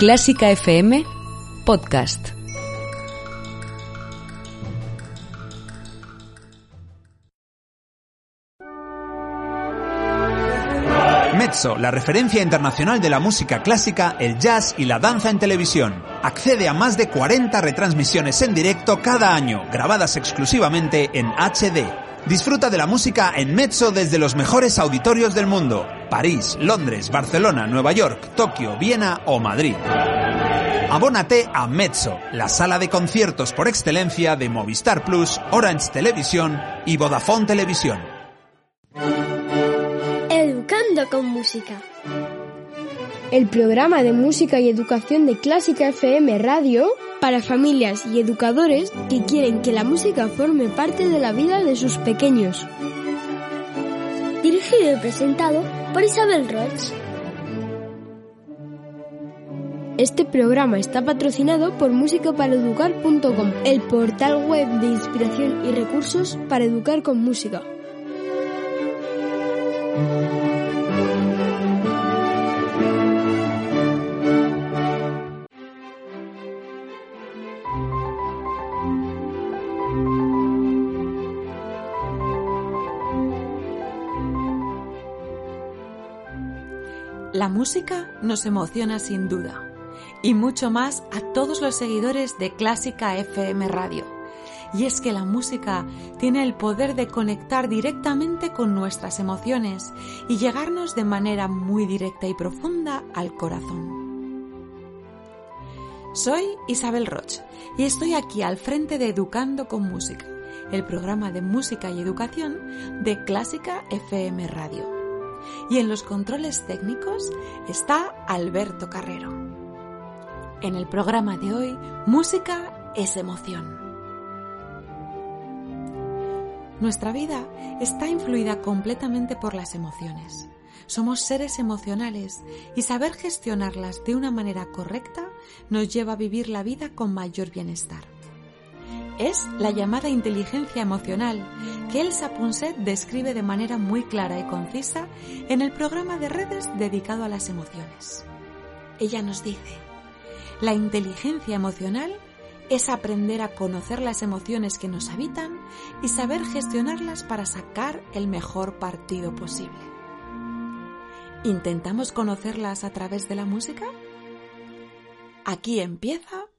Clásica FM Podcast. Mezzo, la referencia internacional de la música clásica, el jazz y la danza en televisión. Accede a más de 40 retransmisiones en directo cada año, grabadas exclusivamente en HD. Disfruta de la música en Mezzo desde los mejores auditorios del mundo. París, Londres, Barcelona, Nueva York, Tokio, Viena o Madrid. Abónate a Mezzo, la sala de conciertos por excelencia de Movistar Plus, Orange Televisión y Vodafone Televisión. Educando con música. El programa de música y educación de Clásica FM Radio para familias y educadores que quieren que la música forme parte de la vida de sus pequeños. Dirigido y presentado por Isabel Roch. Este programa está patrocinado por musicaparaeducar.com, el portal web de inspiración y recursos para educar con música. La música nos emociona sin duda y mucho más a todos los seguidores de Clásica FM Radio. Y es que la música tiene el poder de conectar directamente con nuestras emociones y llegarnos de manera muy directa y profunda al corazón. Soy Isabel Roch y estoy aquí al frente de Educando con Música, el programa de música y educación de Clásica FM Radio. Y en los controles técnicos está Alberto Carrero. En el programa de hoy, música es emoción. Nuestra vida está influida completamente por las emociones. Somos seres emocionales y saber gestionarlas de una manera correcta nos lleva a vivir la vida con mayor bienestar. Es la llamada inteligencia emocional que Elsa Punset describe de manera muy clara y concisa en el programa de redes dedicado a las emociones. Ella nos dice, la inteligencia emocional es aprender a conocer las emociones que nos habitan y saber gestionarlas para sacar el mejor partido posible. ¿Intentamos conocerlas a través de la música? Aquí empieza.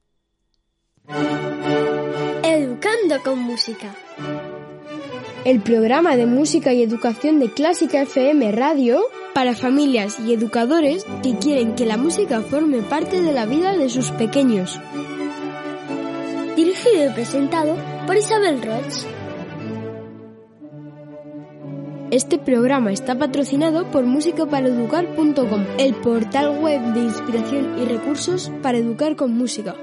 Educando con música. El programa de música y educación de Clásica FM Radio para familias y educadores que quieren que la música forme parte de la vida de sus pequeños. Dirigido y presentado por Isabel Roch. Este programa está patrocinado por musicaparaeducar.com, el portal web de inspiración y recursos para educar con música.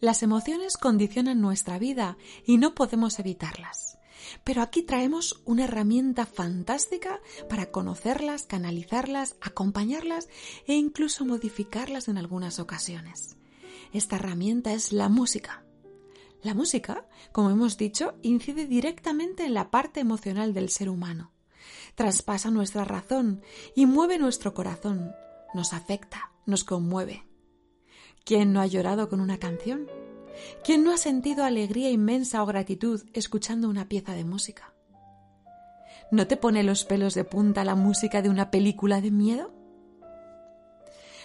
Las emociones condicionan nuestra vida y no podemos evitarlas. Pero aquí traemos una herramienta fantástica para conocerlas, canalizarlas, acompañarlas e incluso modificarlas en algunas ocasiones. Esta herramienta es la música. La música, como hemos dicho, incide directamente en la parte emocional del ser humano. Traspasa nuestra razón y mueve nuestro corazón. Nos afecta, nos conmueve. ¿Quién no ha llorado con una canción? ¿Quién no ha sentido alegría inmensa o gratitud escuchando una pieza de música? ¿No te pone los pelos de punta la música de una película de miedo?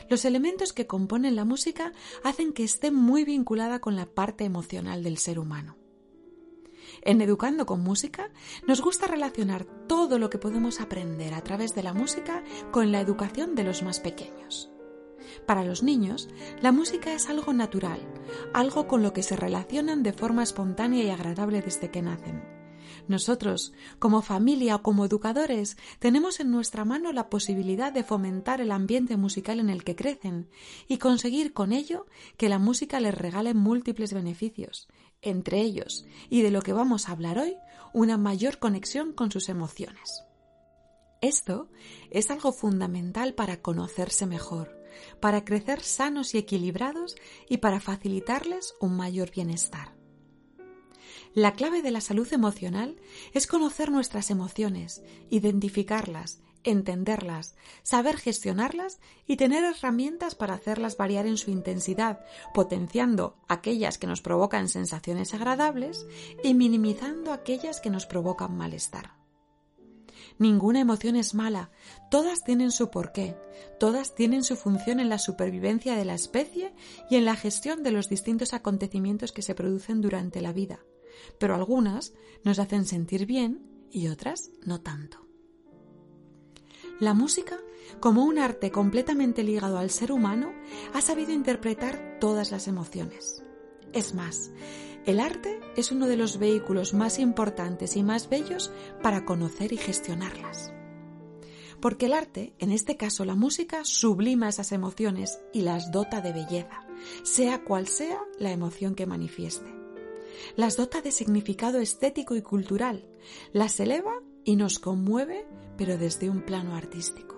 Los elementos que componen la música hacen que esté muy vinculada con la parte emocional del ser humano. En Educando con Música nos gusta relacionar todo lo que podemos aprender a través de la música con la educación de los más pequeños. Para los niños, la música es algo natural, algo con lo que se relacionan de forma espontánea y agradable desde que nacen. Nosotros, como familia o como educadores, tenemos en nuestra mano la posibilidad de fomentar el ambiente musical en el que crecen y conseguir con ello que la música les regale múltiples beneficios, entre ellos, y de lo que vamos a hablar hoy, una mayor conexión con sus emociones. Esto es algo fundamental para conocerse mejor, para crecer sanos y equilibrados y para facilitarles un mayor bienestar. La clave de la salud emocional es conocer nuestras emociones, identificarlas, entenderlas, saber gestionarlas y tener herramientas para hacerlas variar en su intensidad, potenciando aquellas que nos provocan sensaciones agradables y minimizando aquellas que nos provocan malestar. Ninguna emoción es mala, todas tienen su porqué, todas tienen su función en la supervivencia de la especie y en la gestión de los distintos acontecimientos que se producen durante la vida, pero algunas nos hacen sentir bien y otras no tanto. La música, como un arte completamente ligado al ser humano, ha sabido interpretar todas las emociones. Es más, el arte es uno de los vehículos más importantes y más bellos para conocer y gestionarlas. Porque el arte, en este caso la música, sublima esas emociones y las dota de belleza, sea cual sea la emoción que manifieste. Las dota de significado estético y cultural, las eleva y nos conmueve, pero desde un plano artístico.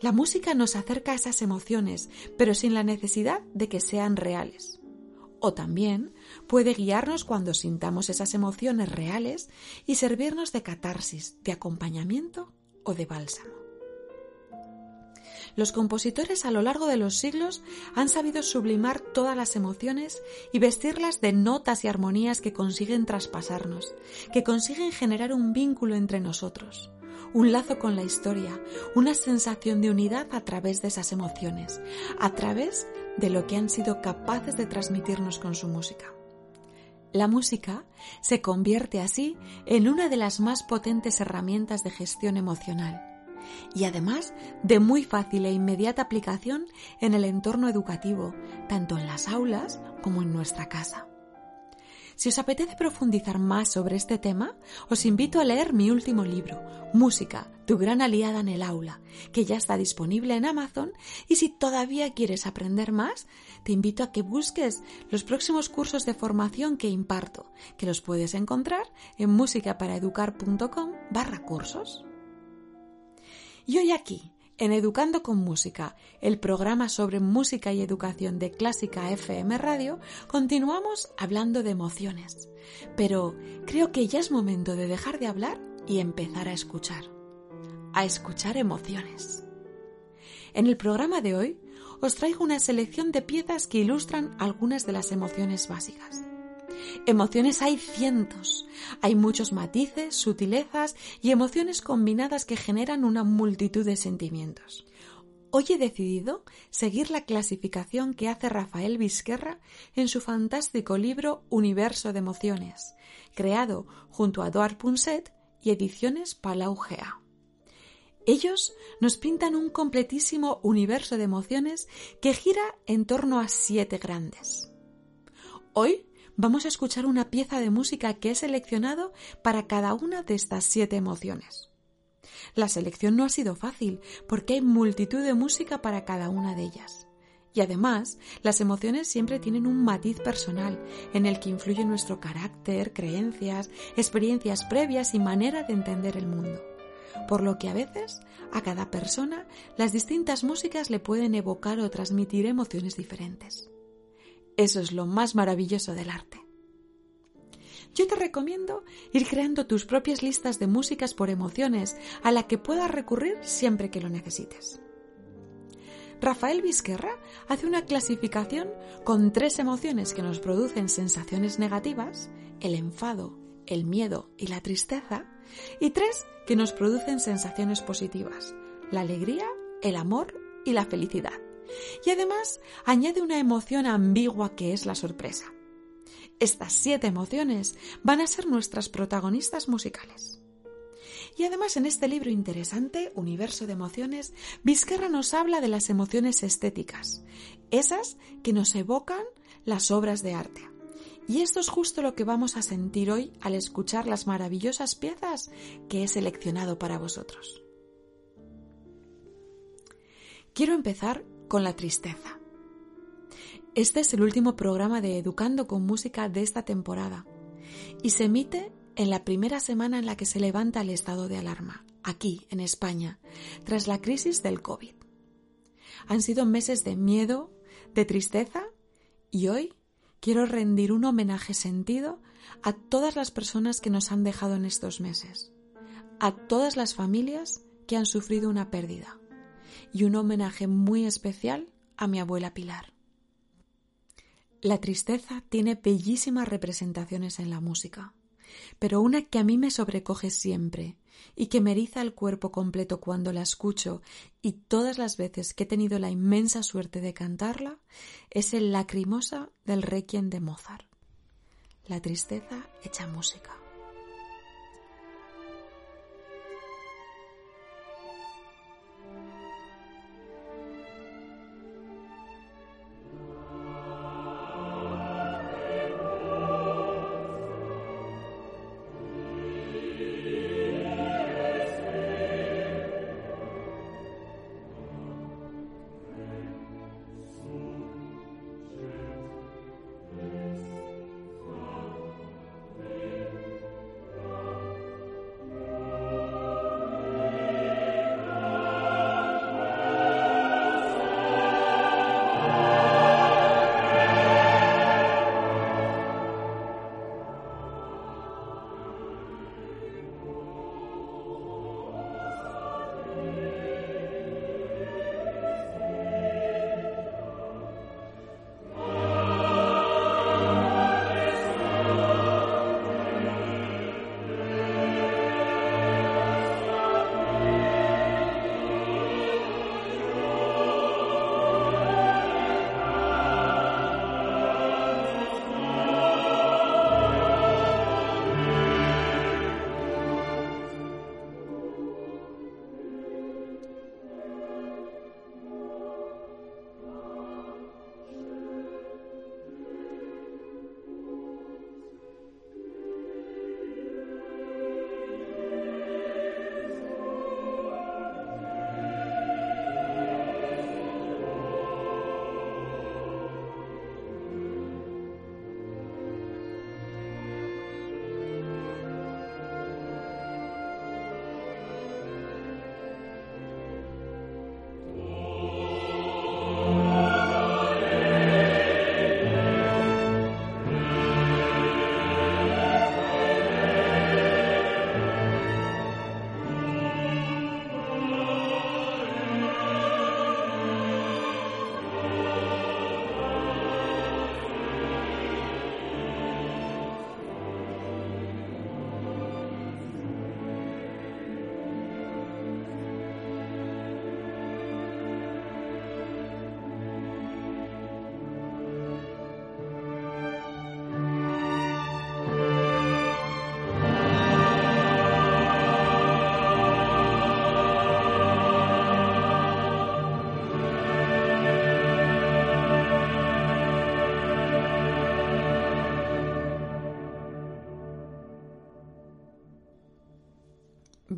La música nos acerca a esas emociones, pero sin la necesidad de que sean reales. O también puede guiarnos cuando sintamos esas emociones reales y servirnos de catarsis, de acompañamiento o de bálsamo. Los compositores a lo largo de los siglos han sabido sublimar todas las emociones y vestirlas de notas y armonías que consiguen traspasarnos, que consiguen generar un vínculo entre nosotros, un lazo con la historia, una sensación de unidad a través de esas emociones, a través de lo que han sido capaces de transmitirnos con su música. La música se convierte así en una de las más potentes herramientas de gestión emocional y además de muy fácil e inmediata aplicación en el entorno educativo, tanto en las aulas como en nuestra casa. Si os apetece profundizar más sobre este tema, os invito a leer mi último libro, Música, tu gran aliada en el aula, que ya está disponible en Amazon y si todavía quieres aprender más, te invito a que busques los próximos cursos de formación que imparto, que los puedes encontrar en musicaparaeducar.com barra cursos. Y hoy aquí, en Educando con Música, el programa sobre música y educación de Clásica FM Radio, continuamos hablando de emociones. Pero creo que ya es momento de dejar de hablar y empezar a escuchar. A escuchar emociones. En el programa de hoy os traigo una selección de piezas que ilustran algunas de las emociones básicas. Emociones hay cientos. Hay muchos matices, sutilezas y emociones combinadas que generan una multitud de sentimientos. Hoy he decidido seguir la clasificación que hace Rafael Vizquerra en su fantástico libro Universo de Emociones, creado junto a Eduard Punset y Ediciones Palau Gea. Ellos nos pintan un completísimo universo de emociones que gira en torno a siete grandes. Hoy vamos a escuchar una pieza de música que he seleccionado para cada una de estas siete emociones. La selección no ha sido fácil porque hay multitud de música para cada una de ellas. Y además, las emociones siempre tienen un matiz personal en el que influye nuestro carácter, creencias, experiencias previas y manera de entender el mundo. Por lo que a veces, a cada persona, las distintas músicas le pueden evocar o transmitir emociones diferentes. Eso es lo más maravilloso del arte. Yo te recomiendo ir creando tus propias listas de músicas por emociones a la que puedas recurrir siempre que lo necesites. Rafael Vizquerra hace una clasificación con tres emociones que nos producen sensaciones negativas, el enfado, el miedo y la tristeza, y tres que nos producen sensaciones positivas, la alegría, el amor y la felicidad. Y además añade una emoción ambigua que es la sorpresa. Estas siete emociones van a ser nuestras protagonistas musicales. Y además en este libro interesante, Universo de Emociones, Vizquerra nos habla de las emociones estéticas, esas que nos evocan las obras de arte. Y esto es justo lo que vamos a sentir hoy al escuchar las maravillosas piezas que he seleccionado para vosotros. Quiero empezar con la tristeza. Este es el último programa de Educando con Música de esta temporada y se emite en la primera semana en la que se levanta el estado de alarma, aquí, en España, tras la crisis del COVID. Han sido meses de miedo, de tristeza y hoy quiero rendir un homenaje sentido a todas las personas que nos han dejado en estos meses, a todas las familias que han sufrido una pérdida y un homenaje muy especial a mi abuela Pilar. La tristeza tiene bellísimas representaciones en la música, pero una que a mí me sobrecoge siempre y que me eriza el cuerpo completo cuando la escucho y todas las veces que he tenido la inmensa suerte de cantarla es el lacrimosa del Requiem de Mozart. La tristeza hecha música.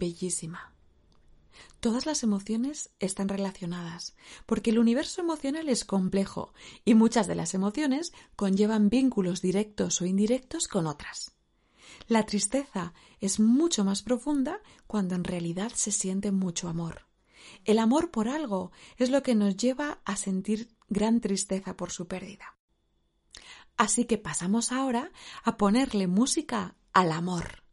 Bellísima. Todas las emociones están relacionadas, porque el universo emocional es complejo y muchas de las emociones conllevan vínculos directos o indirectos con otras. La tristeza es mucho más profunda cuando en realidad se siente mucho amor. El amor por algo es lo que nos lleva a sentir gran tristeza por su pérdida. Así que pasamos ahora a ponerle música al amor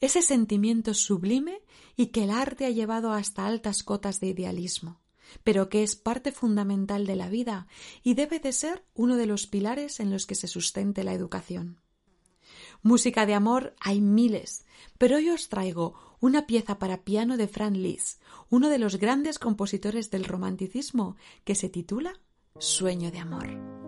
ese sentimiento sublime y que el arte ha llevado hasta altas cotas de idealismo, pero que es parte fundamental de la vida y debe de ser uno de los pilares en los que se sustente la educación. Música de amor hay miles, pero hoy os traigo una pieza para piano de Franz Liszt, uno de los grandes compositores del romanticismo, que se titula Sueño de amor.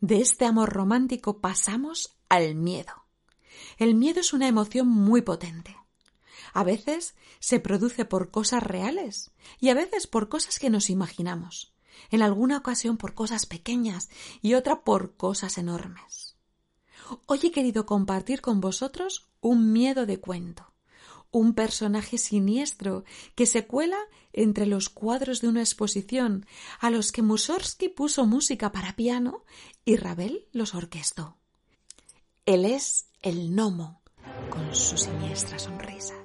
De este amor romántico pasamos al miedo. El miedo es una emoción muy potente. A veces se produce por cosas reales y a veces por cosas que nos imaginamos. En alguna ocasión por cosas pequeñas y otra por cosas enormes. Hoy he querido compartir con vosotros un miedo de cuento un personaje siniestro que se cuela entre los cuadros de una exposición a los que Mussorgsky puso música para piano y Ravel los orquestó. Él es el gnomo con su siniestra sonrisa.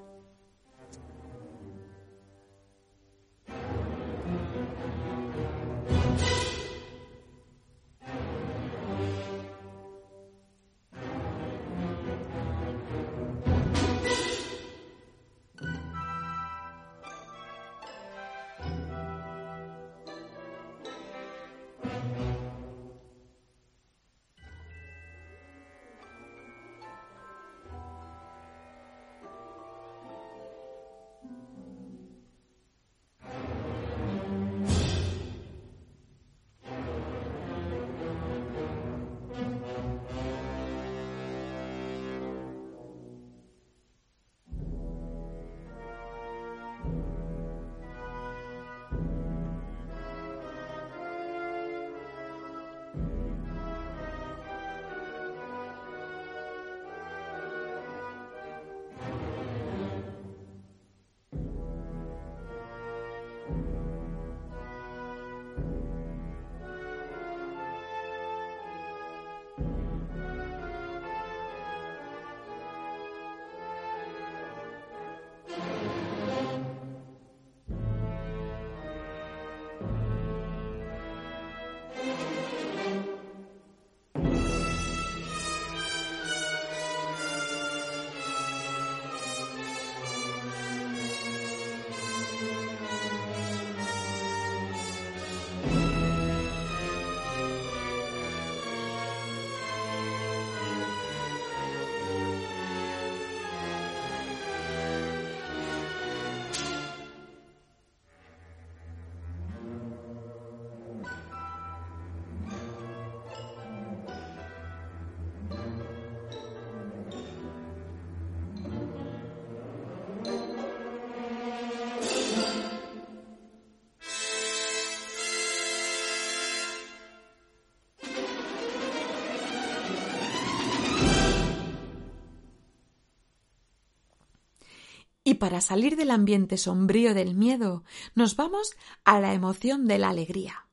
Y para salir del ambiente sombrío del miedo, nos vamos a la emoción de la alegría,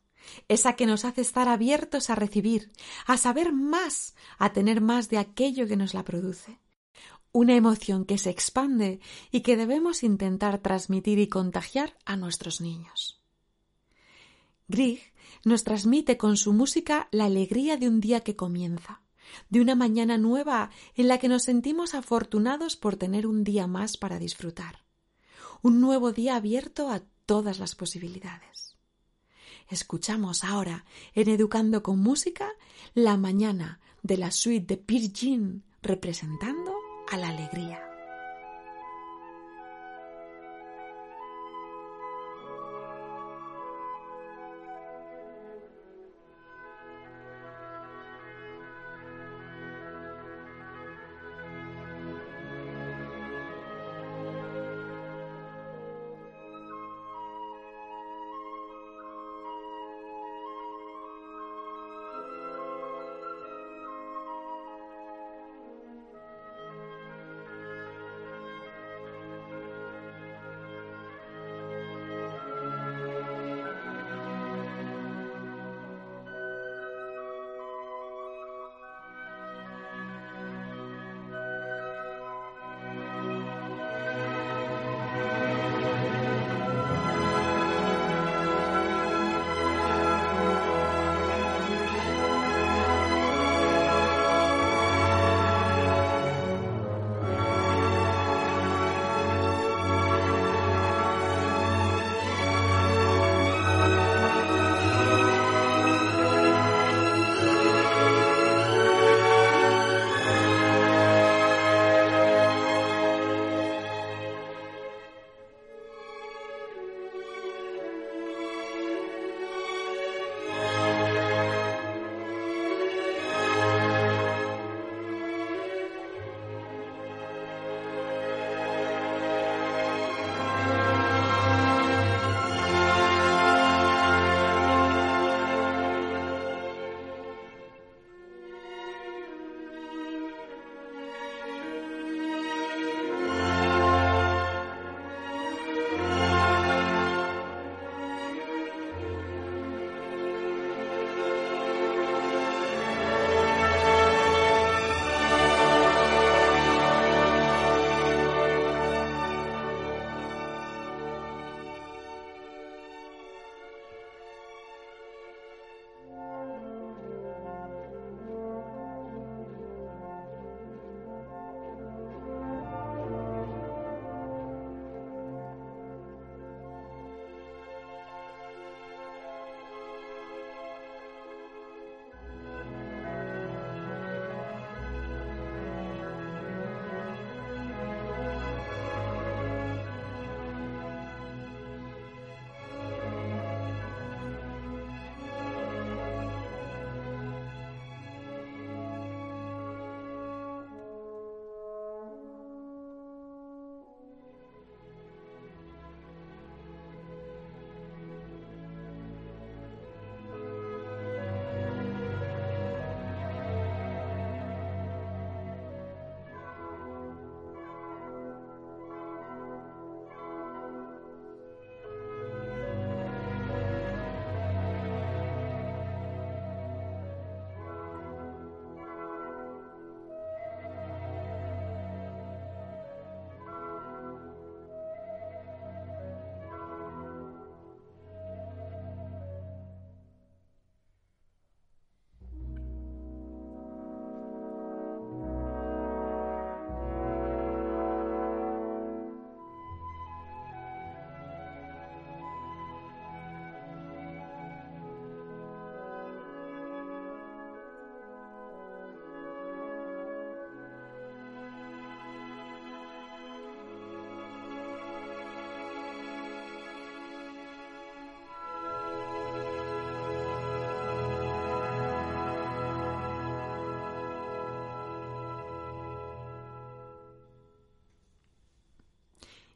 esa que nos hace estar abiertos a recibir, a saber más, a tener más de aquello que nos la produce. una emoción que se expande y que debemos intentar transmitir y contagiar a nuestros niños. Grieg nos transmite con su música la alegría de un día que comienza, de una mañana nueva en la que nos sentimos afortunados por tener un día más para disfrutar, un nuevo día abierto a todas las posibilidades. Escuchamos ahora, en Educando con Música, la mañana de la suite de Pierre representando a la alegría.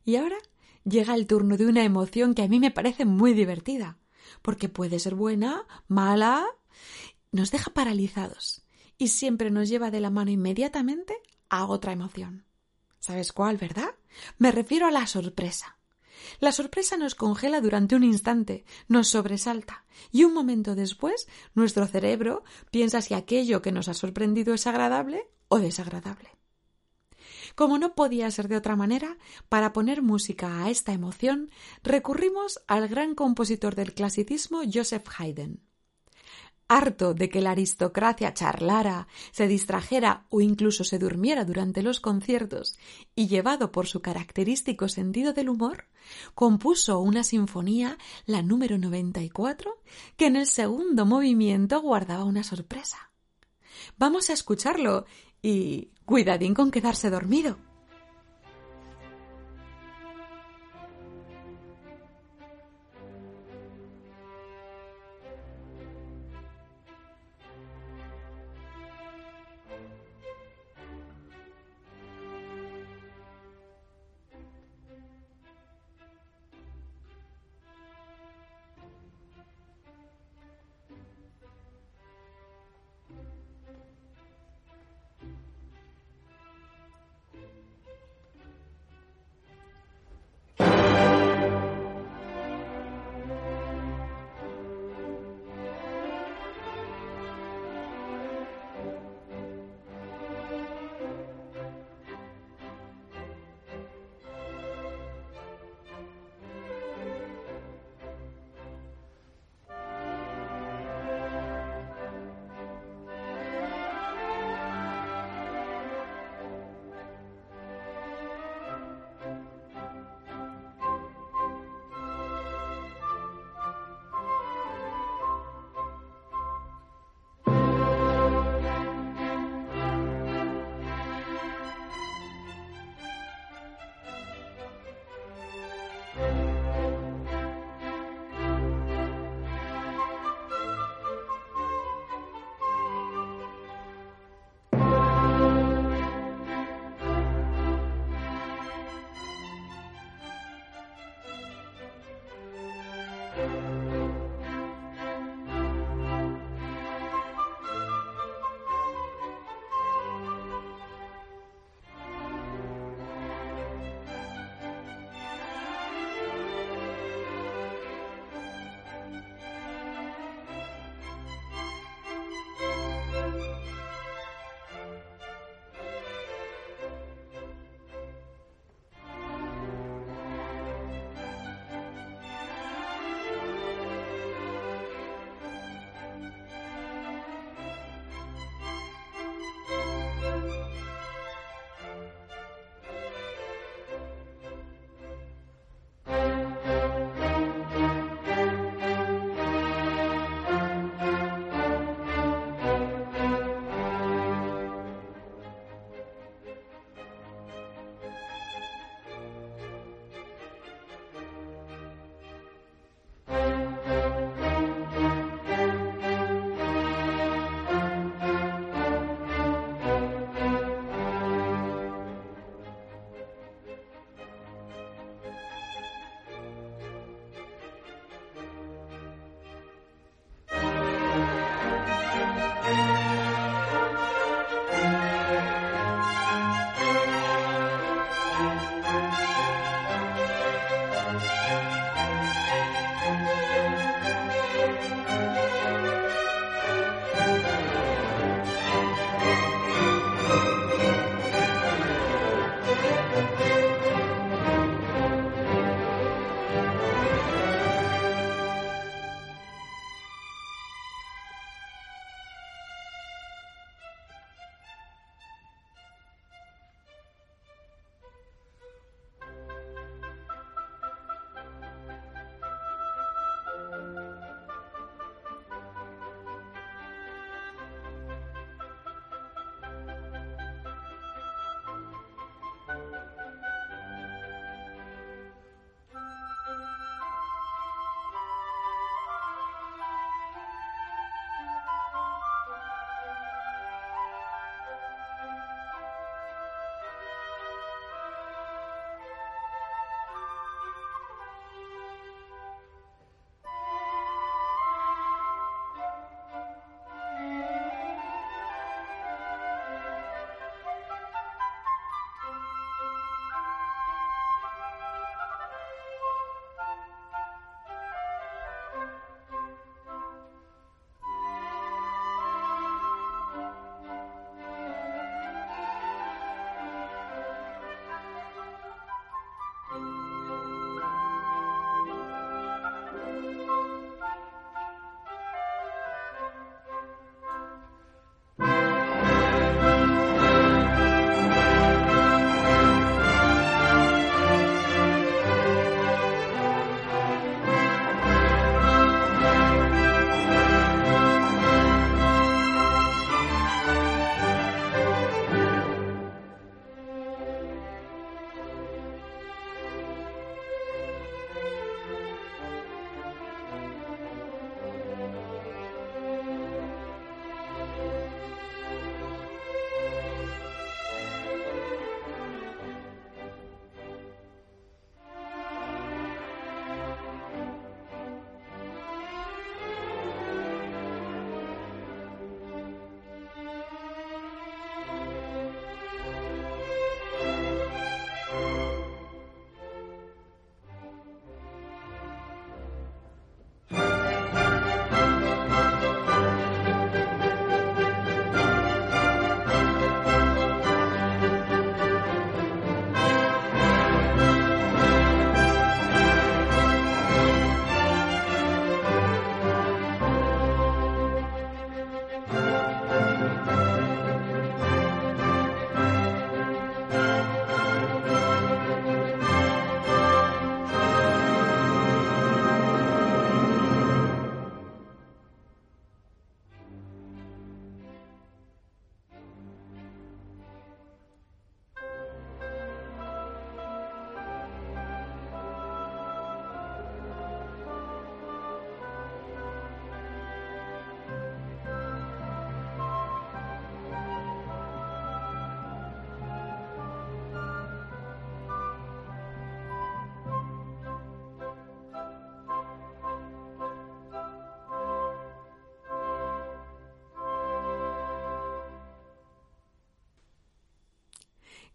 Y ahora llega el turno de una emoción que a mí me parece muy divertida, porque puede ser buena, mala, nos deja paralizados y siempre nos lleva de la mano inmediatamente a otra emoción. ¿Sabes cuál, verdad? Me refiero a la sorpresa. La sorpresa nos congela durante un instante, nos sobresalta, y un momento después nuestro cerebro piensa si aquello que nos ha sorprendido es agradable o desagradable. Como no podía ser de otra manera, para poner música a esta emoción, recurrimos al gran compositor del clasicismo Joseph Haydn. Harto de que la aristocracia charlara, se distrajera o incluso se durmiera durante los conciertos, y llevado por su característico sentido del humor, compuso una sinfonía, la número 94, que en el segundo movimiento guardaba una sorpresa. Vamos a escucharlo y cuidadín con quedarse dormido.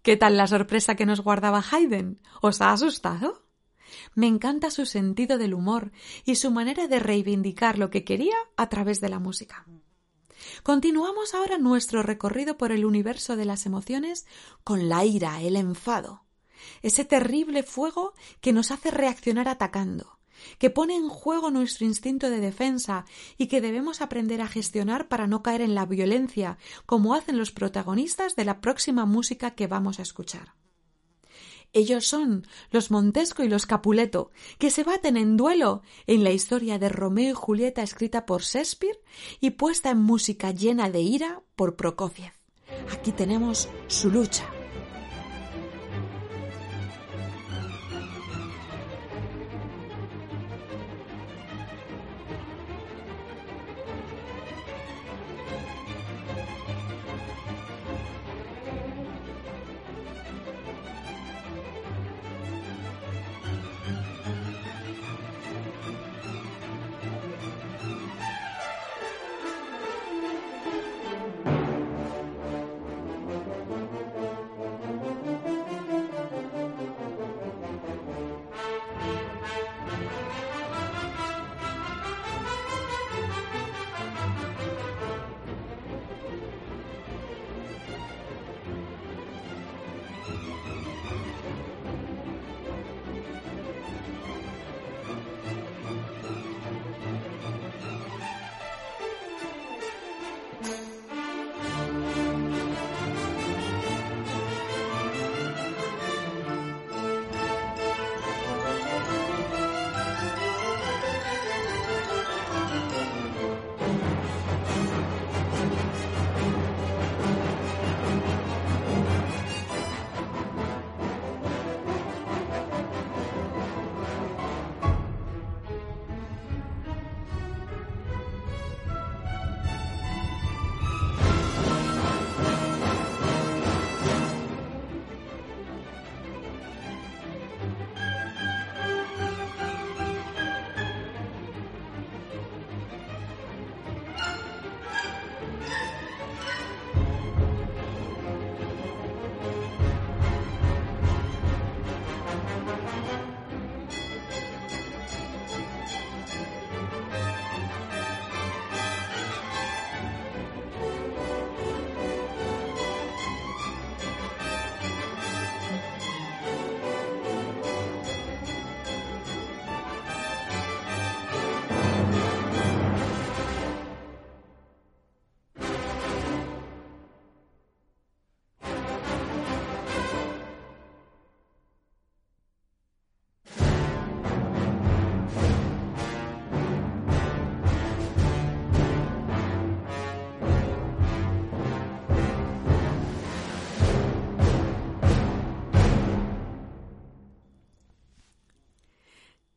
¿Qué tal la sorpresa que nos guardaba Haydn? ¿Os ha asustado? Me encanta su sentido del humor y su manera de reivindicar lo que quería a través de la música. Continuamos ahora nuestro recorrido por el universo de las emociones con la ira, el enfado, ese terrible fuego que nos hace reaccionar atacando, que pone en juego nuestro instinto de defensa y que debemos aprender a gestionar para no caer en la violencia, como hacen los protagonistas de la próxima música que vamos a escuchar. Ellos son los Montesco y los Capuleto, que se baten en duelo en la historia de Romeo y Julieta escrita por Shakespeare y puesta en música llena de ira por Prokofiev. Aquí tenemos su lucha.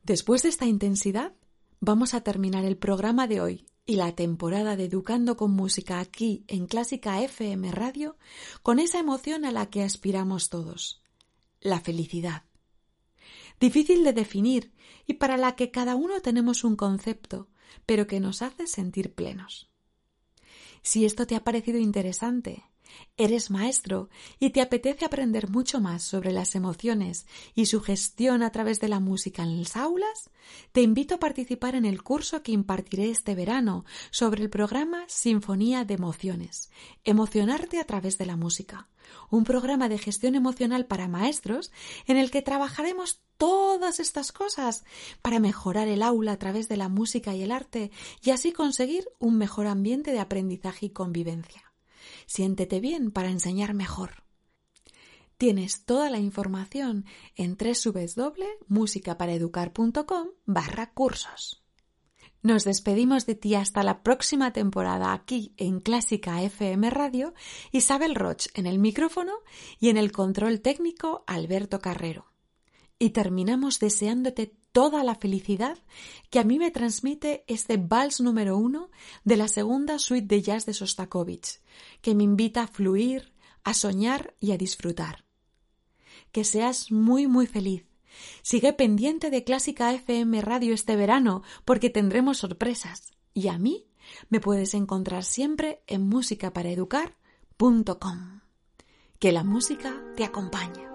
Después de esta intensidad, vamos a terminar el programa de hoy y la temporada de Educando con Música aquí en Clásica FM Radio con esa emoción a la que aspiramos todos, la felicidad. Difícil de definir y para la que cada uno tenemos un concepto, pero que nos hace sentir plenos. Si esto te ha parecido interesante, eres maestro y te apetece aprender mucho más sobre las emociones y su gestión a través de la música en las aulas, te invito a participar en el curso que impartiré este verano sobre el programa Sinfonía de Emociones, Emocionarte a través de la música, un programa de gestión emocional para maestros en el que trabajaremos todas estas cosas para mejorar el aula a través de la música y el arte y así conseguir un mejor ambiente de aprendizaje y convivencia. Siéntete bien para enseñar mejor. Tienes toda la información en www.musicaparaeducar.com barra cursos. Nos despedimos de ti hasta la próxima temporada aquí en Clásica FM Radio, Isabel Roch en el micrófono y en el control técnico Alberto Carrero. Y terminamos deseándote toda la felicidad que a mí me transmite este vals número uno de la segunda suite de jazz de Sostakovich, que me invita a fluir, a soñar y a disfrutar. Que seas muy muy feliz. Sigue pendiente de Clásica FM Radio este verano porque tendremos sorpresas. Y a mí me puedes encontrar siempre en musicaparaeducar.com. Que la música te acompañe.